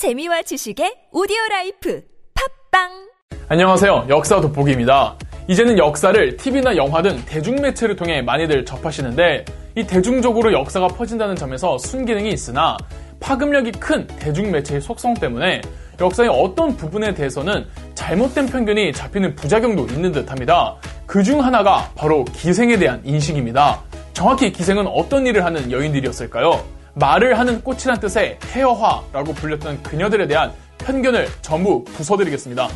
재미와 지식의 오디오 라이프 팟빵 안녕하세요. 역사 돋보기입니다. 이제는 역사를 TV나 영화 등 대중 매체를 통해 많이들 접하시는데 이 대중적으로 역사가 퍼진다는 점에서 순기능이 있으나 파급력이 큰 대중 매체의 속성 때문에 역사의 어떤 부분에 대해서는 잘못된 편견이 잡히는 부작용도 있는 듯 합니다. 그 중 하나가 바로 기생에 대한 인식입니다. 정확히 기생은 어떤 일을 하는 여인들이었을까요? 말을 하는 꽃이란 뜻의 해어화라고 불렸던 그녀들에 대한 편견을 전부 부숴드리겠습니다.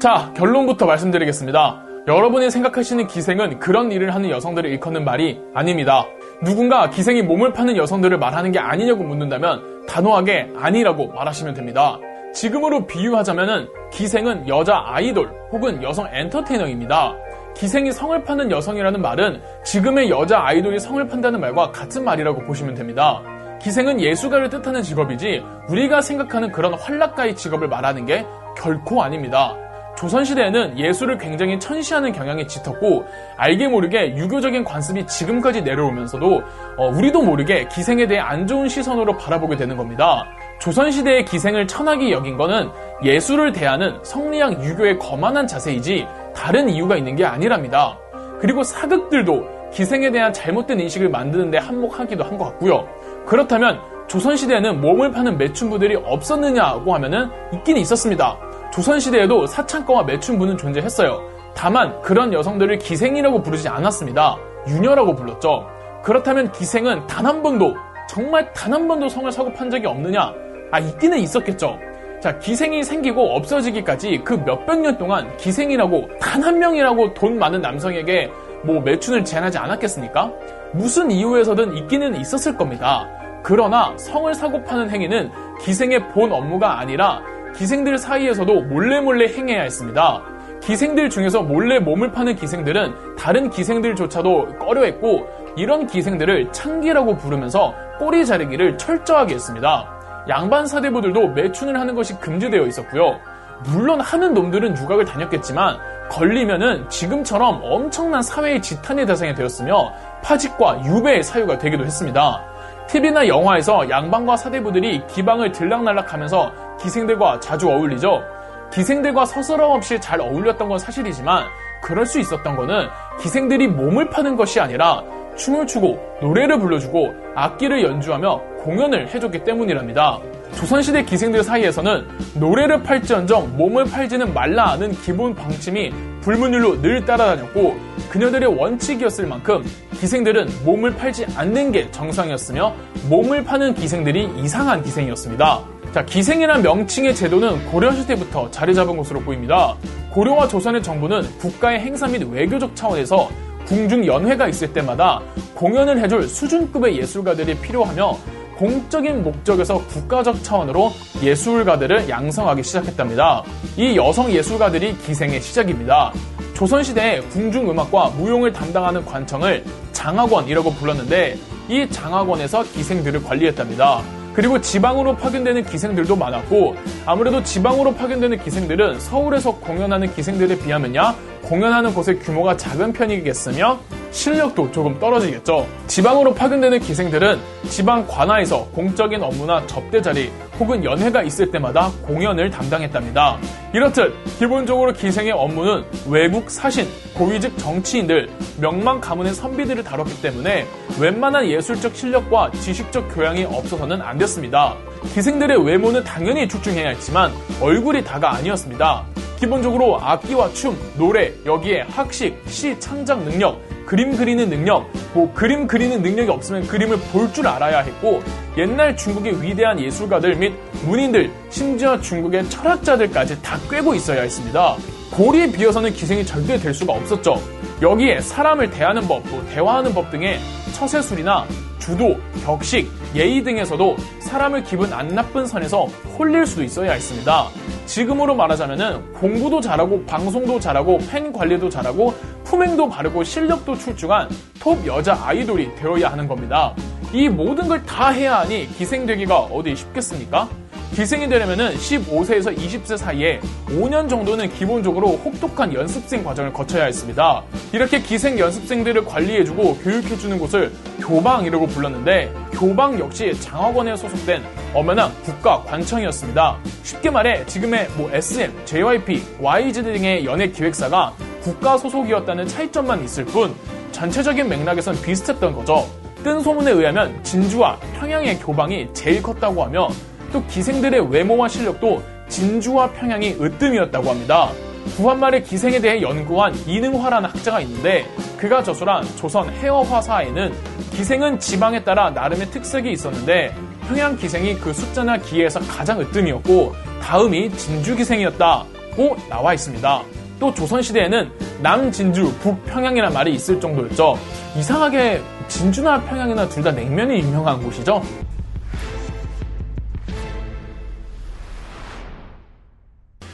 자, 결론부터 말씀드리겠습니다. 여러분이 생각하시는 기생은 그런 일을 하는 여성들을 일컫는 말이 아닙니다. 누군가 기생이 몸을 파는 여성들을 말하는 게 아니냐고 묻는다면 단호하게 아니라고 말하시면 됩니다. 지금으로 비유하자면 기생은 여자 아이돌 혹은 여성 엔터테이너입니다. 기생이 성을 파는 여성이라는 말은 지금의 여자 아이돌이 성을 판다는 말과 같은 말이라고 보시면 됩니다. 기생은 예술가를 뜻하는 직업이지 우리가 생각하는 그런 활락가의 직업을 말하는 게 결코 아닙니다. 조선시대에는 예술을 굉장히 천시하는 경향이 짙었고 알게 모르게 유교적인 관습이 지금까지 내려오면서도 어, 우리도 모르게 기생에 대해 안 좋은 시선으로 바라보게 되는 겁니다. 조선시대의 기생을 천하게 여긴 거는 예술을 대하는 성리학 유교의 거만한 자세이지 다른 이유가 있는 게 아니랍니다. 그리고 사극들도 기생에 대한 잘못된 인식을 만드는데 한몫하기도 한 것 같고요. 그렇다면 조선시대에는 몸을 파는 매춘부들이 없었느냐고 하면은 있긴 있었습니다. 조선시대에도 사창가와 매춘부는 존재했어요. 다만 그런 여성들을 기생이라고 부르지 않았습니다. 유녀라고 불렀죠. 그렇다면 기생은 단 한 번도 정말 단 한 번도 성을 사고 판 적이 없느냐? 아 있기는 있었겠죠. 자 기생이 생기고 없어지기까지 그 몇백 년 동안 기생이라고 단 한 명이라고 돈 많은 남성에게 뭐 매춘을 제한하지 않았겠습니까? 무슨 이유에서든 있기는 있었을 겁니다. 그러나 성을 사고 파는 행위는 기생의 본 업무가 아니라 기생들 사이에서도 몰래 몰래 행해야 했습니다. 기생들 중에서 몰래 몸을 파는 기생들은 다른 기생들조차도 꺼려했고 이런 기생들을 창기라고 부르면서 꼬리 자르기를 철저하게 했습니다. 양반 사대부들도 매춘을 하는 것이 금지되어 있었고요. 물론 하는 놈들은 유학을 다녔겠지만 걸리면은 지금처럼 엄청난 사회의 지탄의 대상이 되었으며 파직과 유배의 사유가 되기도 했습니다. TV나 영화에서 양반과 사대부들이 기방을 들락날락하면서 기생들과 자주 어울리죠. 기생들과 서스럼 없이 잘 어울렸던 건 사실이지만 그럴 수 있었던 거는 기생들이 몸을 파는 것이 아니라 춤을 추고 노래를 불러주고 악기를 연주하며 공연을 해줬기 때문이랍니다. 조선시대 기생들 사이에서는 노래를 팔지언정 몸을 팔지는 말라 하는 기본 방침이 불문율로 늘 따라다녔고 그녀들의 원칙이었을 만큼 기생들은 몸을 팔지 않는 게 정상이었으며 몸을 파는 기생들이 이상한 기생이었습니다. 자, 기생이란 명칭의 제도는 고려시대부터 자리 잡은 것으로 보입니다. 고려와 조선의 정부는 국가의 행사 및 외교적 차원에서 궁중 연회가 있을 때마다 공연을 해줄 수준급의 예술가들이 필요하며 공적인 목적에서 국가적 차원으로 예술가들을 양성하기 시작했답니다. 이 여성 예술가들이 기생의 시작입니다. 조선시대에 궁중음악과 무용을 담당하는 관청을 장학원이라고 불렀는데 이 장학원에서 기생들을 관리했답니다. 그리고 지방으로 파견되는 기생들도 많았고 아무래도 지방으로 파견되는 기생들은 서울에서 공연하는 기생들에 비하면야 공연하는 곳의 규모가 작은 편이겠으며 실력도 조금 떨어지겠죠. 지방으로 파견되는 기생들은 지방 관아에서 공적인 업무나 접대 자리 혹은 연회가 있을 때마다 공연을 담당했답니다. 이렇듯 기본적으로 기생의 업무는 외국 사신, 고위직 정치인들, 명망 가문의 선비들을 다뤘기 때문에 웬만한 예술적 실력과 지식적 교양이 없어서는 안 됐습니다. 기생들의 외모는 당연히 출중해야 했지만 얼굴이 다가 아니었습니다. 기본적으로 악기와 춤, 노래, 여기에 학식, 시 창작 능력, 그림 그리는 능력, 뭐 그림 그리는 능력이 없으면 그림을 볼 줄 알아야 했고 옛날 중국의 위대한 예술가들 및 문인들, 심지어 중국의 철학자들까지 다 꿰고 있어야 했습니다. 고리에 비어서는 기생이 절대 될 수가 없었죠. 여기에 사람을 대하는 법, 또 대화하는 법 등의 처세술이나 주도, 격식, 예의 등에서도 사람을 기분 안 나쁜 선에서 홀릴 수도 있어야 했습니다. 지금으로 말하자면 공부도 잘하고 방송도 잘하고 팬 관리도 잘하고 품행도 바르고 실력도 출중한 톱 여자 아이돌이 되어야 하는 겁니다. 이 모든 걸 다 해야 하니 기생되기가 어디 쉽겠습니까? 기생이 되려면 15세에서 20세 사이에 5년 정도는 기본적으로 혹독한 연습생 과정을 거쳐야 했습니다. 이렇게 기생 연습생들을 관리해주고 교육해주는 곳을 교방이라고 불렀는데 교방 역시 장학원에 소속된 엄연한 국가 관청이었습니다. 쉽게 말해 지금의 뭐 SM, JYP, YG 등의 연예 기획사가 국가 소속이었다는 차이점만 있을 뿐 전체적인 맥락에선 비슷했던 거죠. 뜬 소문에 의하면 진주와 평양의 교방이 제일 컸다고 하며 또 기생들의 외모와 실력도 진주와 평양이 으뜸이었다고 합니다. 구한말의 기생에 대해 연구한 이능화라는 학자가 있는데 그가 저술한 조선 해어화사에는 기생은 지방에 따라 나름의 특색이 있었는데 평양 기생이 그 숫자나 기에서 가장 으뜸이었고 다음이 진주 기생이었다고 나와 있습니다. 또 조선시대에는 남진주, 북평양이라는 말이 있을 정도였죠. 이상하게 진주나 평양이나 둘 다 냉면이 유명한 곳이죠.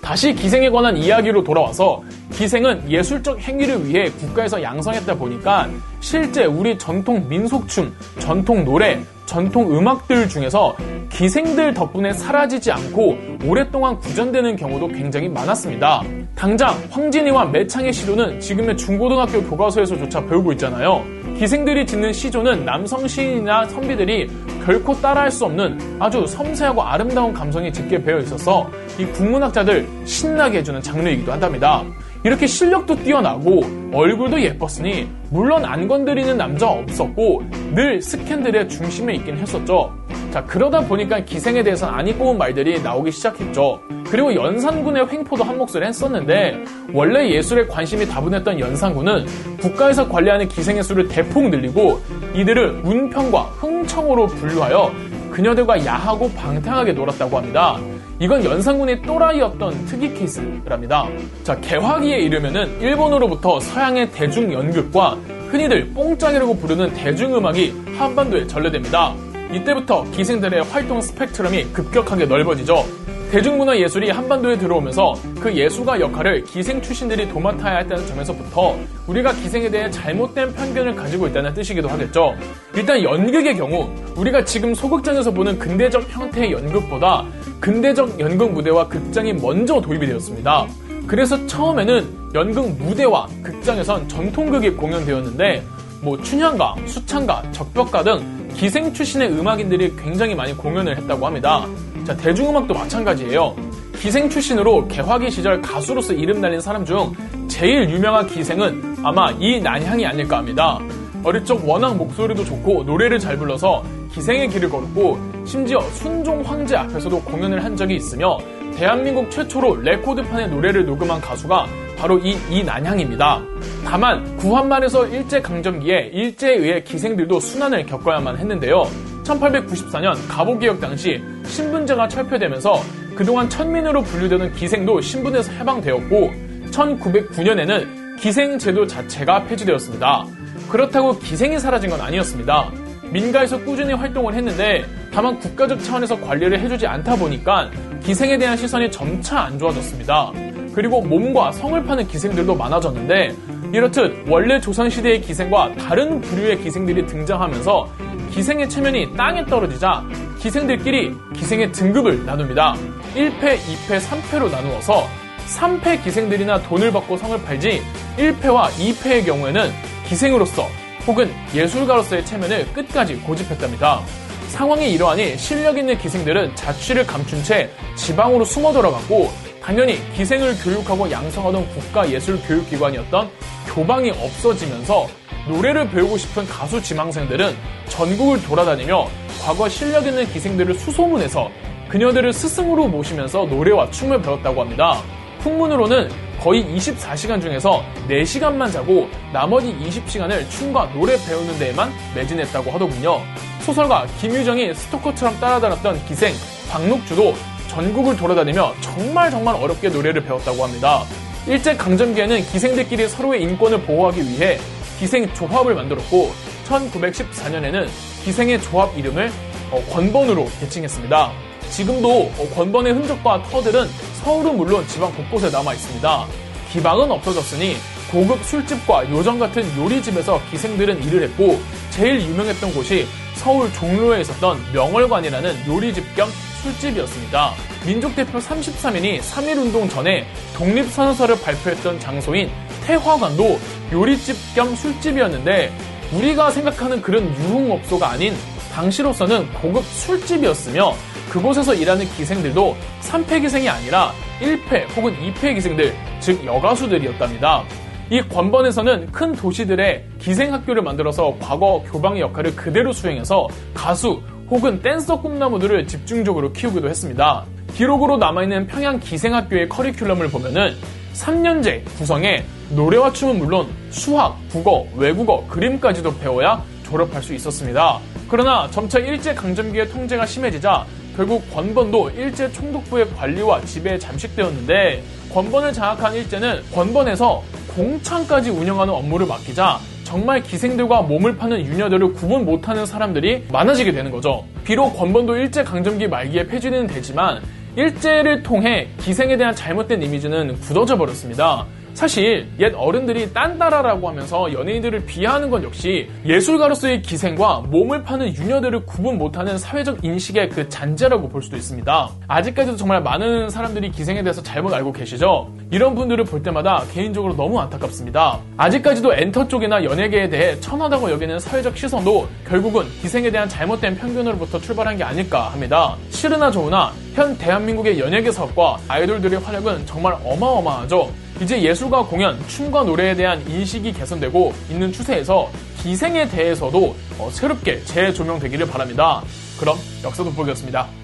다시 기생에 관한 이야기로 돌아와서 기생은 예술적 행위를 위해 국가에서 양성했다 보니까 실제 우리 전통 민속춤, 전통 노래, 전통 음악들 중에서 기생들 덕분에 사라지지 않고 오랫동안 구전되는 경우도 굉장히 많았습니다. 당장 황진이와 매창의 시조는 지금의 중고등학교 교과서에서조차 배우고 있잖아요. 기생들이 짓는 시조는 남성 시인이나 선비들이 결코 따라할 수 없는 아주 섬세하고 아름다운 감성이 짙게 배어 있어서 이 국문학자들 신나게 해주는 장르이기도 한답니다. 이렇게 실력도 뛰어나고 얼굴도 예뻤으니 물론 안 건드리는 남자 없었고 늘 스캔들의 중심에 있긴 했었죠. 자 그러다 보니까 기생에 대해서는 안 이쁜 말들이 나오기 시작했죠. 그리고 연산군의 횡포도 한 몫을 했었는데 원래 예술에 관심이 다분했던 연산군은 국가에서 관리하는 기생의 수를 대폭 늘리고 이들을 운평과 흥청으로 분류하여 그녀들과 야하고 방탕하게 놀았다고 합니다. 이건 연산군의 또라이였던 특이 케이스랍니다. 자, 개화기에 이르면은 일본으로부터 서양의 대중 연극과 흔히들 뽕짝이라고 부르는 대중음악이 한반도에 전래됩니다. 이때부터 기생들의 활동 스펙트럼이 급격하게 넓어지죠. 대중문화 예술이 한반도에 들어오면서 그 예술가 역할을 기생 출신들이 도맡아야 했다는 점에서부터 우리가 기생에 대해 잘못된 편견을 가지고 있다는 뜻이기도 하겠죠. 일단 연극의 경우 우리가 지금 소극장에서 보는 근대적 형태의 연극보다 근대적 연극 무대와 극장이 먼저 도입이 되었습니다. 그래서 처음에는 연극 무대와 극장에선 전통극이 공연되었는데 뭐 춘향가, 수창가, 적벽가 등 기생 출신의 음악인들이 굉장히 많이 공연을 했다고 합니다. 자, 대중음악도 마찬가지예요. 기생 출신으로 개화기 시절 가수로서 이름 날린 사람 중 제일 유명한 기생은 아마 이 난향이 아닐까 합니다. 어릴 적 워낙 목소리도 좋고 노래를 잘 불러서 기생의 길을 걸었고 심지어 순종 황제 앞에서도 공연을 한 적이 있으며 대한민국 최초로 레코드판의 노래를 녹음한 가수가 바로 이 이난향입니다. 다만 구한말에서 일제강점기에 일제에 의해 기생들도 순환을 겪어야만 했는데요. 1894년 갑오개혁 당시 신분제가 철폐되면서 그동안 천민으로 분류되는 기생도 신분에서 해방되었고 1909년에는 기생제도 자체가 폐지되었습니다. 그렇다고 기생이 사라진 건 아니었습니다. 민가에서 꾸준히 활동을 했는데 다만 국가적 차원에서 관리를 해주지 않다 보니까 기생에 대한 시선이 점차 안 좋아졌습니다. 그리고 몸과 성을 파는 기생들도 많아졌는데 이렇듯 원래 조선시대의 기생과 다른 부류의 기생들이 등장하면서 기생의 체면이 땅에 떨어지자 기생들끼리 기생의 등급을 나눕니다. 1패, 2패, 3패로 나누어서 3패 기생들이나 돈을 받고 성을 팔지 1패와 2패의 경우에는 기생으로서 혹은 예술가로서의 체면을 끝까지 고집했답니다. 상황이 이러하니 실력 있는 기생들은 자취를 감춘 채 지방으로 숨어 들어갔고 당연히 기생을 교육하고 양성하던 국가예술교육기관이었던 교방이 없어지면서 노래를 배우고 싶은 가수 지망생들은 전국을 돌아다니며 과거 실력 있는 기생들을 수소문해서 그녀들을 스승으로 모시면서 노래와 춤을 배웠다고 합니다. 풍문으로는 거의 24시간 중에서 4시간만 자고 나머지 20시간을 춤과 노래 배우는 데에만 매진했다고 하더군요. 소설가 김유정이 스토커처럼 따라다녔던 기생 박록주도 전국을 돌아다니며 정말 정말 어렵게 노래를 배웠다고 합니다. 일제강점기에는 기생들끼리 서로의 인권을 보호하기 위해 기생 조합을 만들었고 1914년에는 기생의 조합 이름을 어, 권번으로 개칭했습니다. 지금도 어, 권번의 흔적과 터들은 서울은 물론 지방 곳곳에 남아 있습니다. 기방은 없어졌으니 고급 술집과 요정 같은 요리집에서 기생들은 일을 했고 제일 유명했던 곳이 서울 종로에 있었던 명월관이라는 요리집 겸 술집이었습니다. 민족 대표 33인이 3.1운동 전에 독립선언서를 발표했던 장소인 태화관도 요리집 겸 술집이었는데 우리가 생각하는 그런 유흥업소가 아닌 당시로서는 고급 술집이었으며 그곳에서 일하는 기생들도 3패 기생이 아니라 1패 혹은 2패 기생들, 즉 여가수들이었답니다. 이 권번에서는 큰 도시들의 기생학교를 만들어서 과거 교방의 역할을 그대로 수행해서 가수 혹은 댄서 꿈나무들을 집중적으로 키우기도 했습니다. 기록으로 남아있는 평양 기생학교의 커리큘럼을 보면은 3년제 구성에 노래와 춤은 물론 수학, 국어, 외국어, 그림까지도 배워야 졸업할 수 있었습니다. 그러나 점차 일제강점기의 통제가 심해지자 결국 권번도 일제 총독부의 관리와 지배에 잠식되었는데 권번을 장악한 일제는 권번에서 공창까지 운영하는 업무를 맡기자 정말 기생들과 몸을 파는 유녀들을 구분 못하는 사람들이 많아지게 되는 거죠. 비록 권번도 일제 강점기 말기에 폐지는 되지만 일제를 통해 기생에 대한 잘못된 이미지는 굳어져 버렸습니다. 사실 옛 어른들이 딴따라라고 하면서 연예인들을 비하하는 건 역시 예술가로서의 기생과 몸을 파는 유녀들을 구분 못하는 사회적 인식의 그 잔재라고 볼 수도 있습니다. 아직까지도 정말 많은 사람들이 기생에 대해서 잘못 알고 계시죠? 이런 분들을 볼 때마다 개인적으로 너무 안타깝습니다. 아직까지도 엔터 쪽이나 연예계에 대해 천하다고 여기는 사회적 시선도 결국은 기생에 대한 잘못된 편견으로부터 출발한 게 아닐까 합니다. 싫으나 좋으나 현 대한민국의 연예계 사업과 아이돌들의 활약은 정말 어마어마하죠. 이제 예술과 공연, 춤과 노래에 대한 인식이 개선되고 있는 추세에서 기생에 대해서도 어, 새롭게 재조명되기를 바랍니다. 그럼 역사 돋보기였습니다.